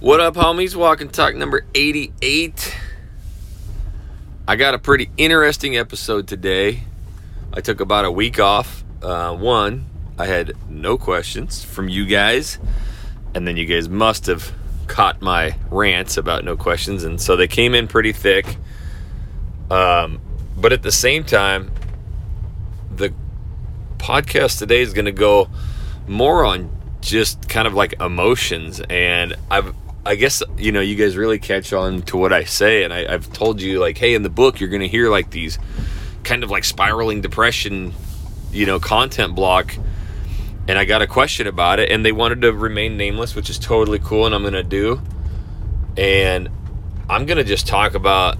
What up, homies? Walk and Talk number 88. I got a pretty interesting episode today. I took about a week off. Uh, one, I had no questions from you guys, and then you guys must have caught my rants about no questions, and so they came in pretty thick. Um, but at the same time, the podcast today is going to go more on just kind of like emotions and I've I guess you know you guys really catch on to what I say, and I, have told you like, hey, in the book you're to hear like these kind of like spiraling depression, you know, content block. And I got a question about it, and they wanted to remain nameless, which is totally cool, and I'm to do. And I'm to just talk about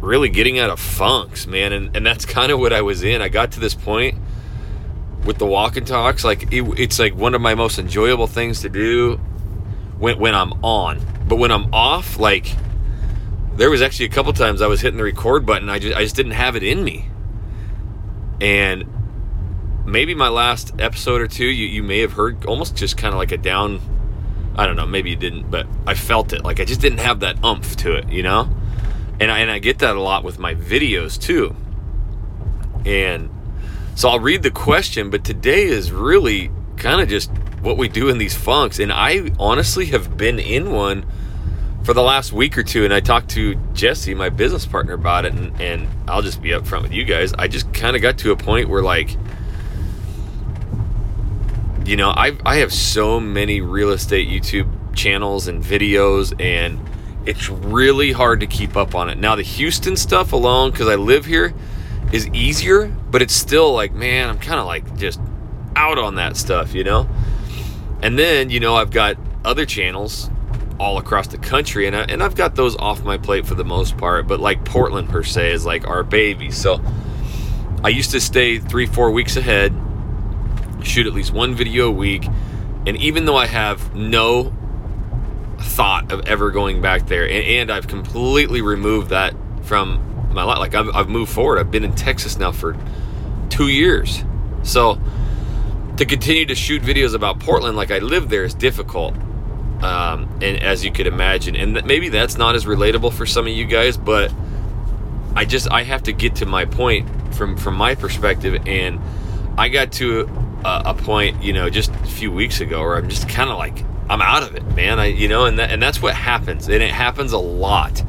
really getting out of funks, man, and and that's kind of what I was in. I got to this point with the walk and talks, like it, it's like one of my most enjoyable things to do when when I'm on. But when I'm off, like there was actually a couple times I was hitting the record button, I just I just didn't have it in me. And maybe my last episode or two, you, you may have heard almost just kind of like a down I don't know, maybe you didn't, but I felt it. Like I just didn't have that umph to it, you know? And I, and I get that a lot with my videos too. And so I'll read the question, but today is really kind of just what we do in these funks. And I honestly have been in one for the last week or two. And I talked to Jesse, my business partner, about it. And, and I'll just be upfront with you guys. I just kind of got to a point where, like, you know, I, I have so many real estate YouTube channels and videos, and it's really hard to keep up on it. Now, the Houston stuff alone, because I live here, is easier, but it's still like, man, I'm kind of like just out on that stuff, you know? And then, you know, I've got other channels all across the country, and, I, and I've got those off my plate for the most part, but like Portland per se is like our baby. So I used to stay three, four weeks ahead, shoot at least one video a week, and even though I have no thought of ever going back there, and, and I've completely removed that from my life, like I've, I've moved forward, I've been in Texas now for two years. So, to continue to shoot videos about Portland like I live there is difficult. Um, and as you could imagine, and maybe that's not as relatable for some of you guys, but I just I have to get to my point from from my perspective, and I got to a, a point, you know, just a few weeks ago where I'm just kind of like I'm out of it, man. I you know, and that, and that's what happens, and it happens a lot.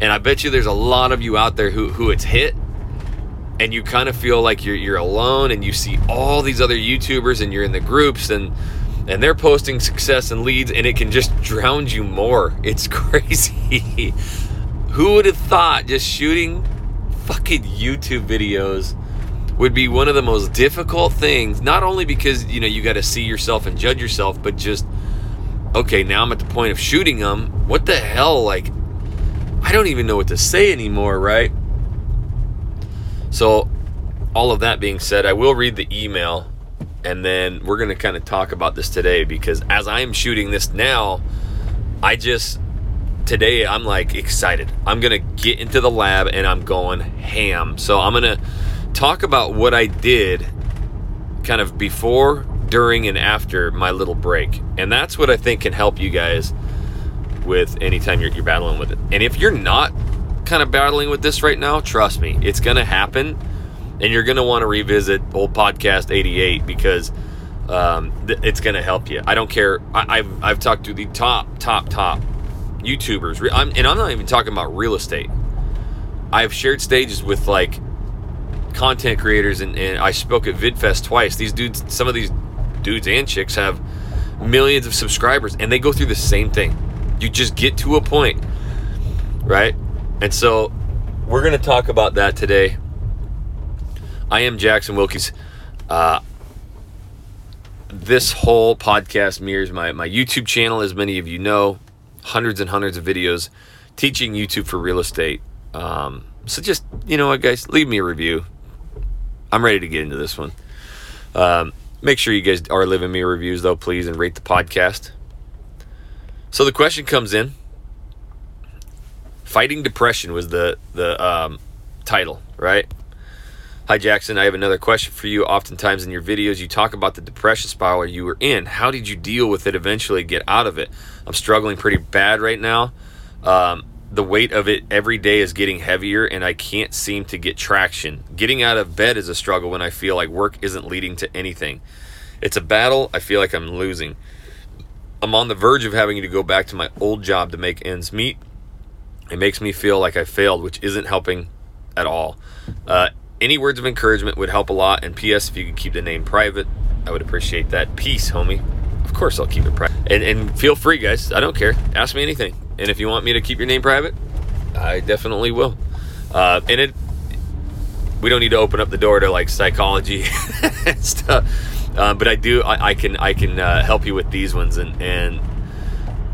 And I bet you there's a lot of you out there who who it's hit and you kind of feel like you're you're alone and you see all these other YouTubers and you're in the groups and and they're posting success and leads and it can just drown you more. It's crazy. Who would have thought just shooting fucking YouTube videos would be one of the most difficult things, not only because, you know, you got to see yourself and judge yourself, but just okay, now I'm at the point of shooting them. What the hell like I don't even know what to say anymore, right? So, all of that being said, I will read the email and then we're going to kind of talk about this today because as I'm shooting this now, I just today I'm like excited. I'm going to get into the lab and I'm going ham. So, I'm going to talk about what I did kind of before, during, and after my little break. And that's what I think can help you guys with anytime you're, you're battling with it. And if you're not kind of battling with this right now, trust me, it's going to happen. And you're going to want to revisit old podcast 88 because um, th- it's going to help you. I don't care. I, have I've talked to the top, top, top YouTubers, I'm, and I'm not even talking about real estate. I've shared stages with like content creators, and, and I spoke at VidFest twice. These dudes, some of these dudes and chicks have millions of subscribers, and they go through the same thing. You just get to a point, right? And so we're going to talk about that today. I am Jackson Wilkes. Uh, this whole podcast mirrors my, my YouTube channel, as many of you know. Hundreds and hundreds of videos teaching YouTube for real estate. Um, so just, you know what, guys, leave me a review. I'm ready to get into this one. Um, make sure you guys are leaving me reviews, though, please, and rate the podcast. So the question comes in Fighting Depression was the the um, title, right? Hi, Jackson. I have another question for you. Oftentimes in your videos, you talk about the depression spiral you were in. How did you deal with it eventually, get out of it? I'm struggling pretty bad right now. Um, the weight of it every day is getting heavier, and I can't seem to get traction. Getting out of bed is a struggle when I feel like work isn't leading to anything. It's a battle. I feel like I'm losing. I'm on the verge of having to go back to my old job to make ends meet. It makes me feel like I failed, which isn't helping at all. Uh, any words of encouragement would help a lot. And P.S. If you could keep the name private, I would appreciate that. Peace, homie. Of course, I'll keep it private. And, and feel free, guys. I don't care. Ask me anything. And if you want me to keep your name private, I definitely will. Uh, and it, we don't need to open up the door to like psychology stuff. Uh, but I do. I, I can. I can uh, help you with these ones. And and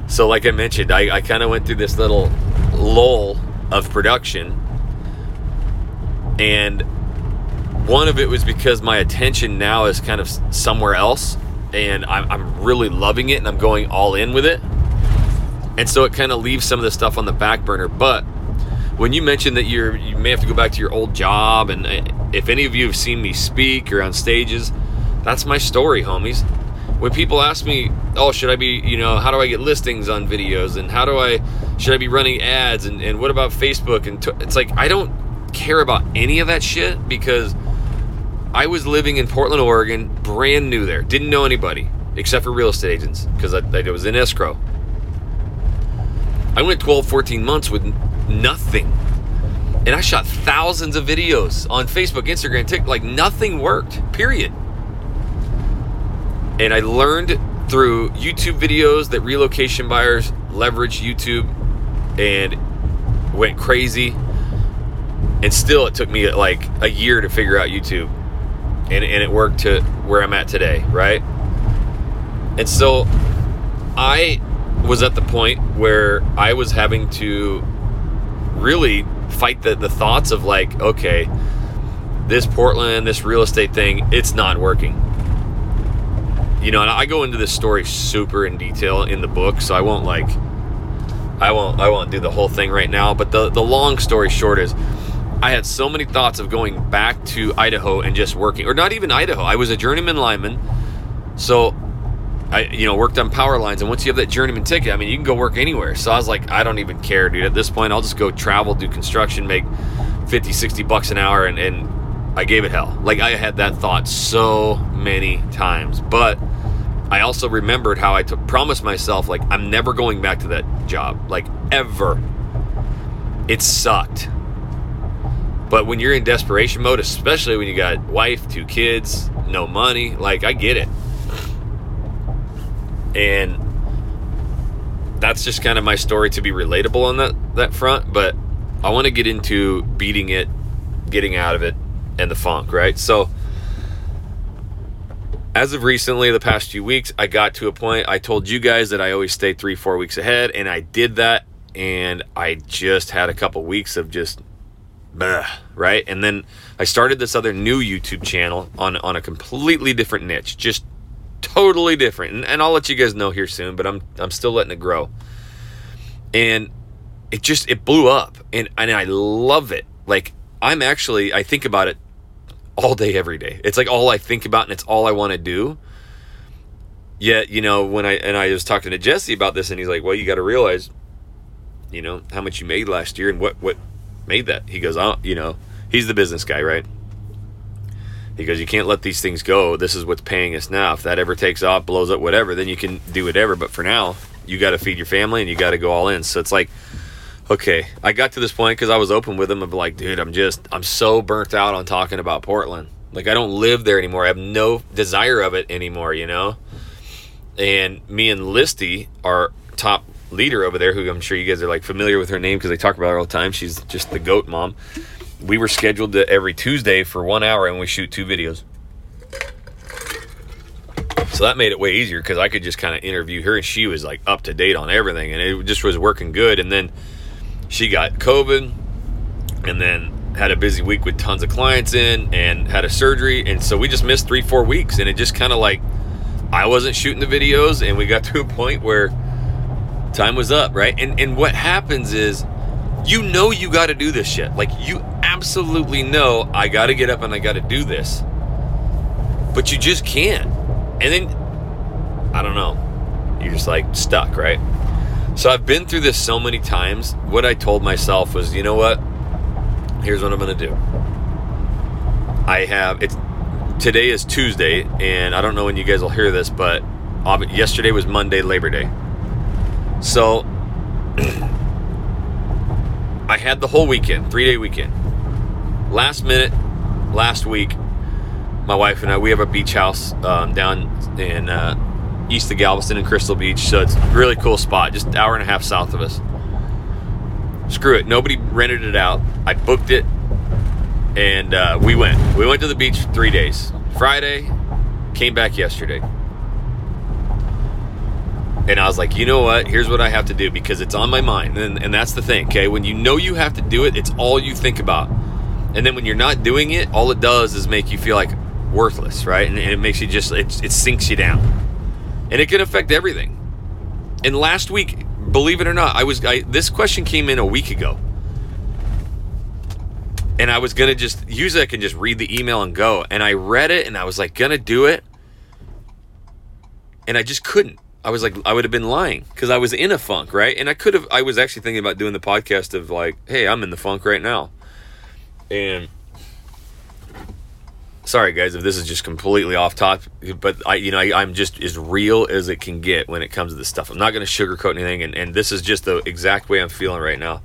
so, like I mentioned, I, I kind of went through this little lull of production, and one of it was because my attention now is kind of somewhere else and I'm, I'm really loving it and I'm going all in with it. And so it kind of leaves some of the stuff on the back burner. But when you mentioned that you're you may have to go back to your old job, and uh, if any of you have seen me speak or on stages, that's my story, homies. When people ask me, "Oh, should I be? You know, how do I get listings on videos? And how do I? Should I be running ads? And and what about Facebook? And t-? it's like I don't care about any of that shit because I was living in Portland, Oregon, brand new there. Didn't know anybody except for real estate agents because I, I was in escrow. I went 12, 14 months with nothing. And I shot thousands of videos on Facebook, Instagram, TikTok. Like nothing worked, period. And I learned through YouTube videos that relocation buyers leverage YouTube and went crazy. And still, it took me like a year to figure out YouTube and, and it worked to where I'm at today, right? And so I was at the point where I was having to really fight the, the thoughts of like, okay, this Portland, this real estate thing, it's not working. You know, and I go into this story super in detail in the book, so I won't like I won't I won't do the whole thing right now, but the the long story short is I had so many thoughts of going back to Idaho and just working, or not even Idaho. I was a journeyman lineman, so I, you know, worked on power lines. And once you have that journeyman ticket, I mean, you can go work anywhere. So I was like, I don't even care, dude. At this point, I'll just go travel, do construction, make 50, 60 bucks an hour, and, and I gave it hell. Like I had that thought so many times, but I also remembered how I took, promised myself, like, I'm never going back to that job, like ever. It sucked but when you're in desperation mode, especially when you got wife, two kids, no money, like I get it. And that's just kind of my story to be relatable on that that front, but I want to get into beating it, getting out of it, and the funk, right? So as of recently, the past few weeks, I got to a point. I told you guys that I always stay three, four weeks ahead, and I did that. And I just had a couple weeks of just right? And then I started this other new YouTube channel on on a completely different niche, just totally different. And, and I'll let you guys know here soon, but I'm I'm still letting it grow. And it just it blew up, and and I love it. Like I'm actually I think about it all day every day. It's like all I think about, and it's all I want to do. Yet, you know, when I and I was talking to Jesse about this, and he's like, "Well, you got to realize, you know, how much you made last year, and what what made that. He goes, oh, you know, he's the business guy, right? He goes, you can't let these things go. This is what's paying us now. If that ever takes off, blows up, whatever, then you can do whatever. But for now, you got to feed your family and you got to go all in. So it's like, okay, I got to this point because I was open with him of like, dude, I'm just, I'm so burnt out on talking about Portland. Like, I don't live there anymore. I have no desire of it anymore, you know? And me and Listy are top leader over there, who I'm sure you guys are like familiar with her name because they talk about her all the time. She's just the goat mom. We were scheduled to every Tuesday for one hour and we shoot two videos. So that made it way easier because I could just kind of interview her and she was like up to date on everything and it just was working good. And then she got COVID and then had a busy week with tons of clients in and had a surgery. And so we just missed three, four weeks. And it just kind of like, I wasn't shooting the videos and we got to a point where time was up, right? And and what happens is you know you got to do this shit. Like you absolutely know I got to get up and I got to do this. But you just can't. And then, I don't know. You're just like stuck, right? So I've been through this so many times. What I told myself was, you know what? Here's what I'm going to do. I have, it's, today is Tuesday, and I don't know when you guys will hear this, but yesterday was Monday, Labor Day. So I had the whole weekend, three day weekend. Last minute, last week, my wife and I, we have a beach house um, down in uh, east of Galveston and Crystal Beach. So it's a really cool spot, just an hour and a half south of us. Screw it. Nobody rented it out. I booked it and uh, we went. We went to the beach for three days. Friday, came back yesterday. And I was like, you know what? Here's what I have to do because it's on my mind. And, and that's the thing, okay? When you know you have to do it, it's all you think about. And then when you're not doing it, all it does is make you feel like worthless, right? And, and it makes you just, it, it sinks you down. And it can affect everything. And last week, believe it or not, I was, I, this question came in a week ago. And I was to just use it and just read the email and go. And I read it and I was like, to do it. And I just couldn't I was like, I would have been lying because I was in a funk, right? And I could have, I was actually thinking about doing the podcast of like, hey, I'm in the funk right now. And sorry, guys, if this is just completely off topic, but I, you know, I, am just as real as it can get when it comes to this stuff. I'm not going to sugarcoat anything. And, and this is just the exact way I'm feeling right now.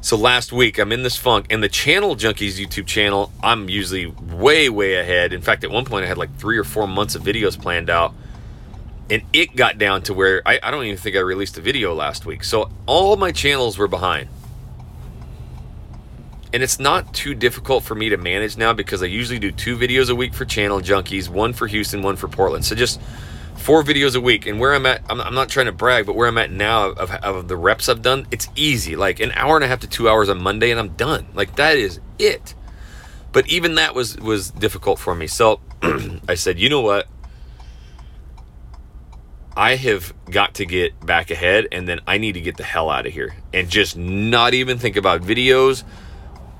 So last week, I'm in this funk, and the Channel Junkies YouTube channel, I'm usually way, way ahead. In fact, at one point, I had like three or four months of videos planned out and it got down to where I, I, don't even think I released a video last week. So all my channels were behind. And it's not too difficult for me to manage now because I usually do two videos a week for Channel Junkies, one for Houston, one for Portland. So just four videos a week. And where I'm at, I'm, I'm not trying to brag, but where I'm at now of, of the reps I've done, it's easy. Like an hour and a half to two hours on Monday, and I'm done. Like that is it. But even that was was difficult for me. So I said, you know what? I have got to get back ahead and then I need to get the hell out of here and just not even think about videos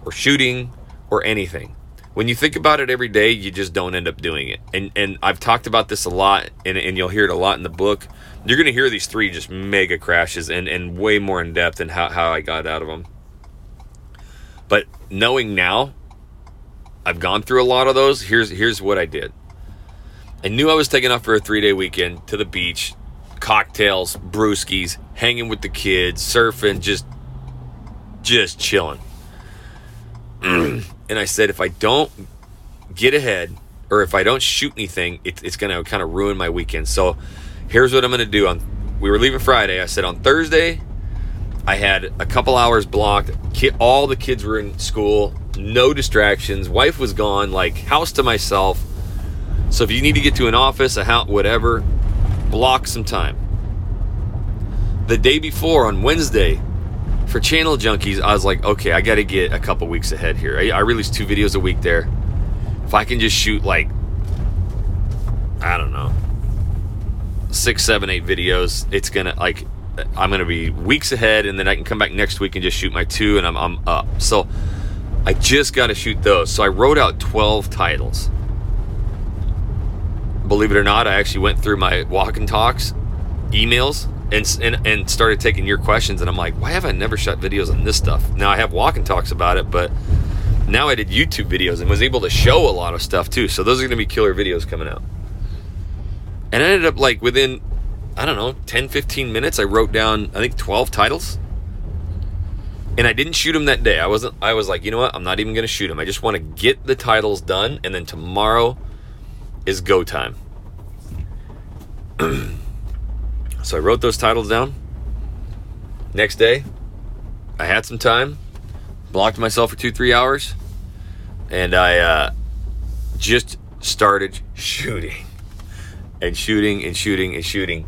or shooting or anything. When you think about it every day, you just don't end up doing it. And and I've talked about this a lot and, and you'll hear it a lot in the book. You're gonna hear these three just mega crashes and, and way more in depth and how, how I got out of them. But knowing now I've gone through a lot of those, here's here's what I did. I knew I was taking off for a three day weekend to the beach, cocktails, brewskis, hanging with the kids, surfing, just just chilling. and I said, if I don't get ahead or if I don't shoot anything, it, it's going to kind of ruin my weekend. So here's what I'm going to do. On we were leaving Friday. I said on Thursday, I had a couple hours blocked. All the kids were in school, no distractions. Wife was gone, like house to myself. So if you need to get to an office, a house, whatever, block some time. The day before on Wednesday, for Channel Junkies, I was like, okay, I got to get a couple weeks ahead here. I, I release two videos a week there. If I can just shoot like, I don't know, six, seven, eight videos, it's gonna like, I'm gonna be weeks ahead, and then I can come back next week and just shoot my two, and I'm, I'm up. So I just got to shoot those. So I wrote out 12 titles believe it or not, I actually went through my walk and talks emails and, and and started taking your questions and I'm like, why have I never shot videos on this stuff? Now I have walk and talks about it, but now I did YouTube videos and was able to show a lot of stuff too. So those are going to be killer videos coming out. And I ended up like within I don't know, 10 15 minutes I wrote down I think 12 titles. And I didn't shoot them that day. I wasn't I was like, you know what? I'm not even going to shoot them. I just want to get the titles done and then tomorrow is go time. so I wrote those titles down. Next day, I had some time, blocked myself for two, three hours, and I uh, just started shooting and shooting and shooting and shooting.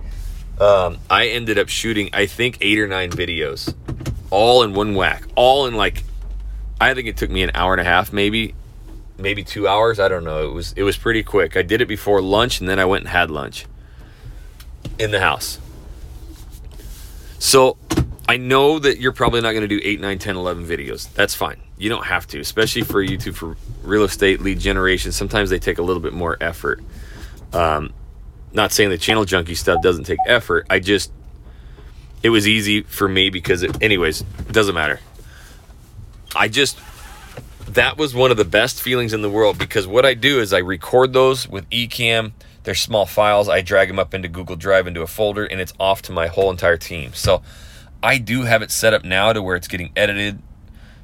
Um, I ended up shooting, I think, eight or nine videos, all in one whack, all in like, I think it took me an hour and a half, maybe, maybe two hours. I don't know. It was it was pretty quick. I did it before lunch, and then I went and had lunch in the house. So I know that you're probably not going to do 8, 9, 10, 11 videos. That's fine. You don't have to, especially for YouTube for real estate lead generation. Sometimes they take a little bit more effort. Um, not saying the channel junkie stuff doesn't take effort. I just, it was easy for me because, it, anyways, it doesn't matter. I just, that was one of the best feelings in the world because what I do is I record those with Ecamm. They're small files. I drag them up into Google Drive into a folder and it's off to my whole entire team. So I do have it set up now to where it's getting edited.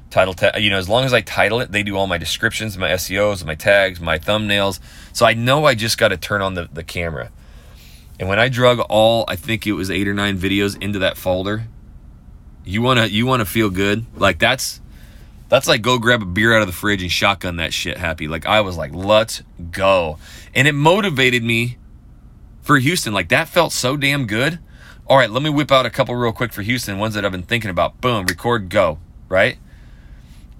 Title, ta- you know, as long as I title it, they do all my descriptions, my SEOs, my tags, my thumbnails. So I know I just got to turn on the, the camera. And when I drug all, I think it was eight or nine videos into that folder, you wanna you wanna feel good. Like that's that's like go grab a beer out of the fridge and shotgun that shit happy. Like I was like, let's go. And it motivated me for Houston. Like that felt so damn good. All right, let me whip out a couple real quick for Houston, ones that I've been thinking about. Boom, record, go. Right?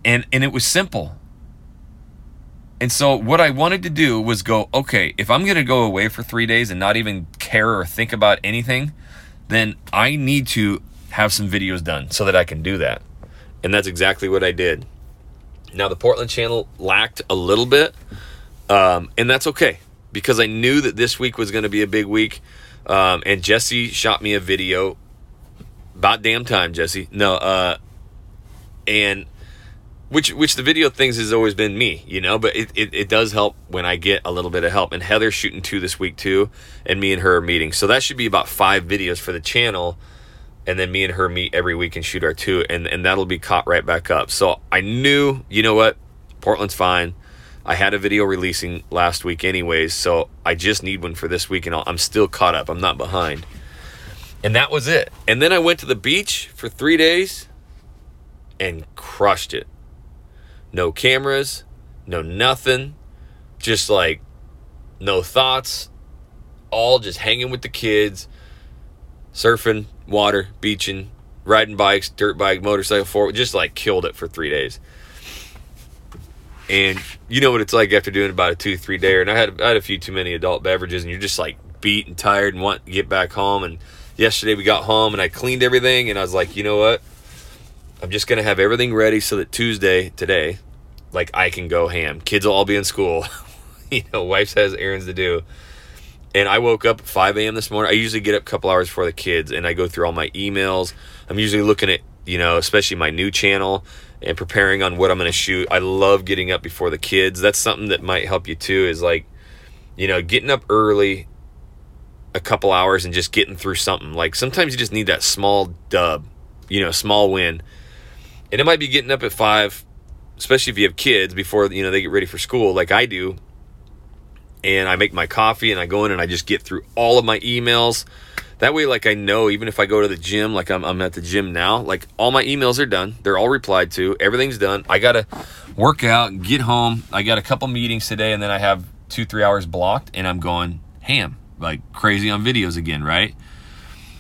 And and it was simple. And so what I wanted to do was go, okay, if I'm going to go away for 3 days and not even care or think about anything, then I need to have some videos done so that I can do that. And that's exactly what I did. Now, the Portland channel lacked a little bit, um, and that's okay because I knew that this week was going to be a big week. Um, and Jesse shot me a video about damn time, Jesse. No, uh, and which which the video things has always been me, you know, but it, it, it, does help when I get a little bit of help. And Heather's shooting two this week too, and me and her are meeting. So that should be about five videos for the channel and then me and her meet every week and shoot our two, and, and that'll be caught right back up. So I knew, you know what, Portland's fine. I had a video releasing last week, anyways, so I just need one for this week, and I'm still caught up. I'm not behind. And that was it. And then I went to the beach for three days and crushed it. No cameras, no nothing, just like no thoughts, all just hanging with the kids, surfing, water, beaching, riding bikes, dirt bike, motorcycle, four, just like killed it for three days. And you know what it's like after doing about a two, three day, and I had I had a few too many adult beverages, and you're just like beat and tired and want to get back home. And yesterday we got home and I cleaned everything, and I was like, you know what? I'm just gonna have everything ready so that Tuesday, today, like I can go ham. Kids will all be in school. you know, wife has errands to do. And I woke up at 5 a.m. this morning. I usually get up a couple hours before the kids and I go through all my emails. I'm usually looking at, you know, especially my new channel and preparing on what I'm going to shoot. I love getting up before the kids. That's something that might help you too is like, you know, getting up early a couple hours and just getting through something. Like sometimes you just need that small dub, you know, small win. And it might be getting up at 5, especially if you have kids before, you know, they get ready for school like I do and I make my coffee and I go in and I just get through all of my emails. That way, like I know, even if I go to the gym, like I'm, I'm at the gym now, like all my emails are done. They're all replied to. Everything's done. I got to work out get home. I got a couple meetings today and then I have two, three hours blocked and I'm going ham, like crazy on videos again, right?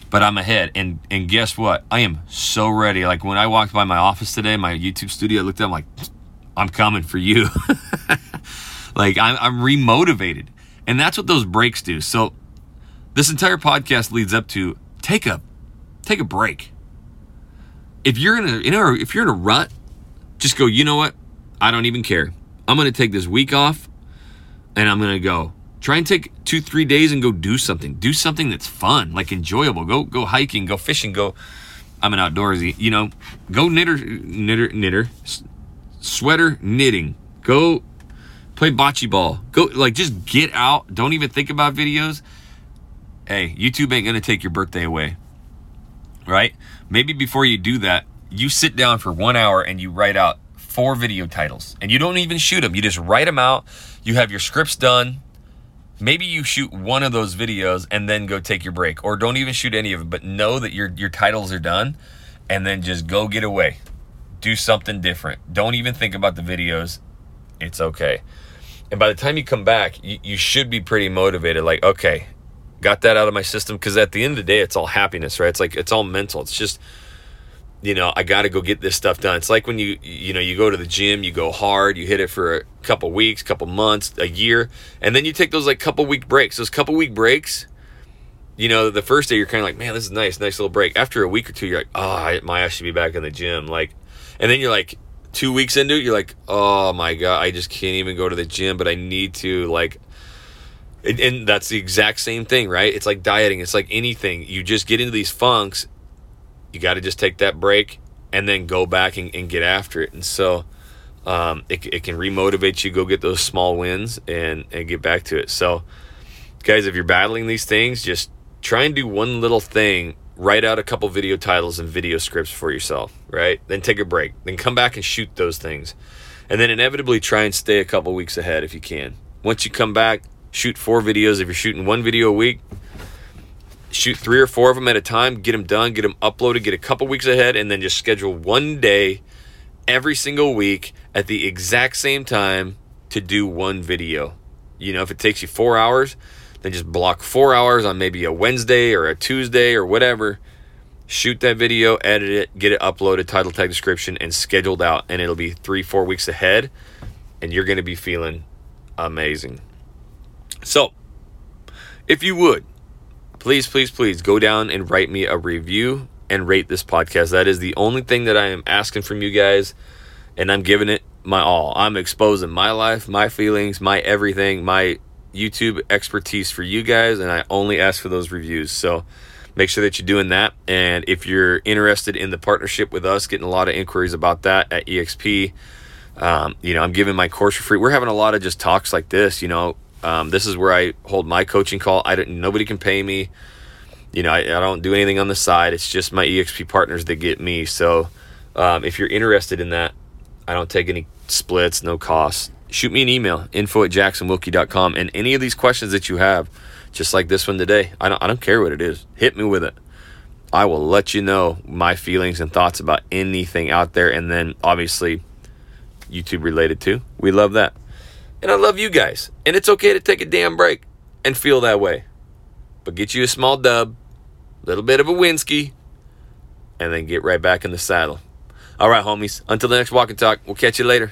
But I'm ahead. And, and guess what? I am so ready. Like when I walked by my office today, my YouTube studio, I looked at, I'm like, I'm coming for you. Like I'm, I'm remotivated. And that's what those breaks do. So this entire podcast leads up to take a take a break. If you're in a you know if you're in a rut, just go, you know what? I don't even care. I'm gonna take this week off and I'm gonna go. Try and take two, three days and go do something. Do something that's fun, like enjoyable. Go go hiking, go fishing, go I'm an outdoorsy, you know, go knitter knitter knitter sweater knitting. Go play bocce ball. Go like just get out. Don't even think about videos. Hey, YouTube ain't gonna take your birthday away. Right? Maybe before you do that, you sit down for one hour and you write out four video titles. And you don't even shoot them. You just write them out. You have your scripts done. Maybe you shoot one of those videos and then go take your break. Or don't even shoot any of them, but know that your your titles are done and then just go get away. Do something different. Don't even think about the videos. It's okay. And by the time you come back, you, you should be pretty motivated. Like, okay, got that out of my system. Because at the end of the day, it's all happiness, right? It's like, it's all mental. It's just, you know, I got to go get this stuff done. It's like when you, you know, you go to the gym, you go hard, you hit it for a couple weeks, couple months, a year, and then you take those like couple week breaks. Those couple week breaks, you know, the first day you're kind of like, man, this is nice, nice little break. After a week or two, you're like, oh, my ass should be back in the gym. Like, and then you're like, two weeks into it, you're like, oh my god, I just can't even go to the gym, but I need to. Like, and, and that's the exact same thing, right? It's like dieting. It's like anything. You just get into these funks. You got to just take that break and then go back and, and get after it. And so, um, it, it can remotivate you. Go get those small wins and and get back to it. So, guys, if you're battling these things, just try and do one little thing write out a couple video titles and video scripts for yourself right? Then take a break. Then come back and shoot those things. And then inevitably try and stay a couple weeks ahead if you can. Once you come back shoot four videos. If you're shooting one video a week shoot three or four of them at a time get them done get them uploaded get a couple weeks ahead and then just schedule one day every single week at the exact same time to do one video. You know if it takes you four hours then just block four hours on maybe a Wednesday or a Tuesday or whatever. Shoot that video, edit it, get it uploaded, title, tag, description, and scheduled out. And it'll be three, four weeks ahead. And you're going to be feeling amazing. So, if you would, please, please, please go down and write me a review and rate this podcast. That is the only thing that I am asking from you guys. And I'm giving it my all. I'm exposing my life, my feelings, my everything, my YouTube expertise for you guys, and I only ask for those reviews. So make sure that you're doing that. And if you're interested in the partnership with us, getting a lot of inquiries about that at EXP. Um, you know, I'm giving my course for free. We're having a lot of just talks like this. You know, um, this is where I hold my coaching call. I don't. Nobody can pay me. You know, I, I don't do anything on the side. It's just my EXP partners that get me. So, um, if you're interested in that, I don't take any splits, no costs shoot me an email, info at jacksonwilkey.com. And any of these questions that you have, just like this one today, I don't, I don't care what it is. Hit me with it. I will let you know my feelings and thoughts about anything out there. And then obviously, YouTube related too. We love that. And I love you guys. And it's okay to take a damn break and feel that way. But get you a small dub, little bit of a winski, and then get right back in the saddle. All right, homies. Until the next walk and talk, we'll catch you later.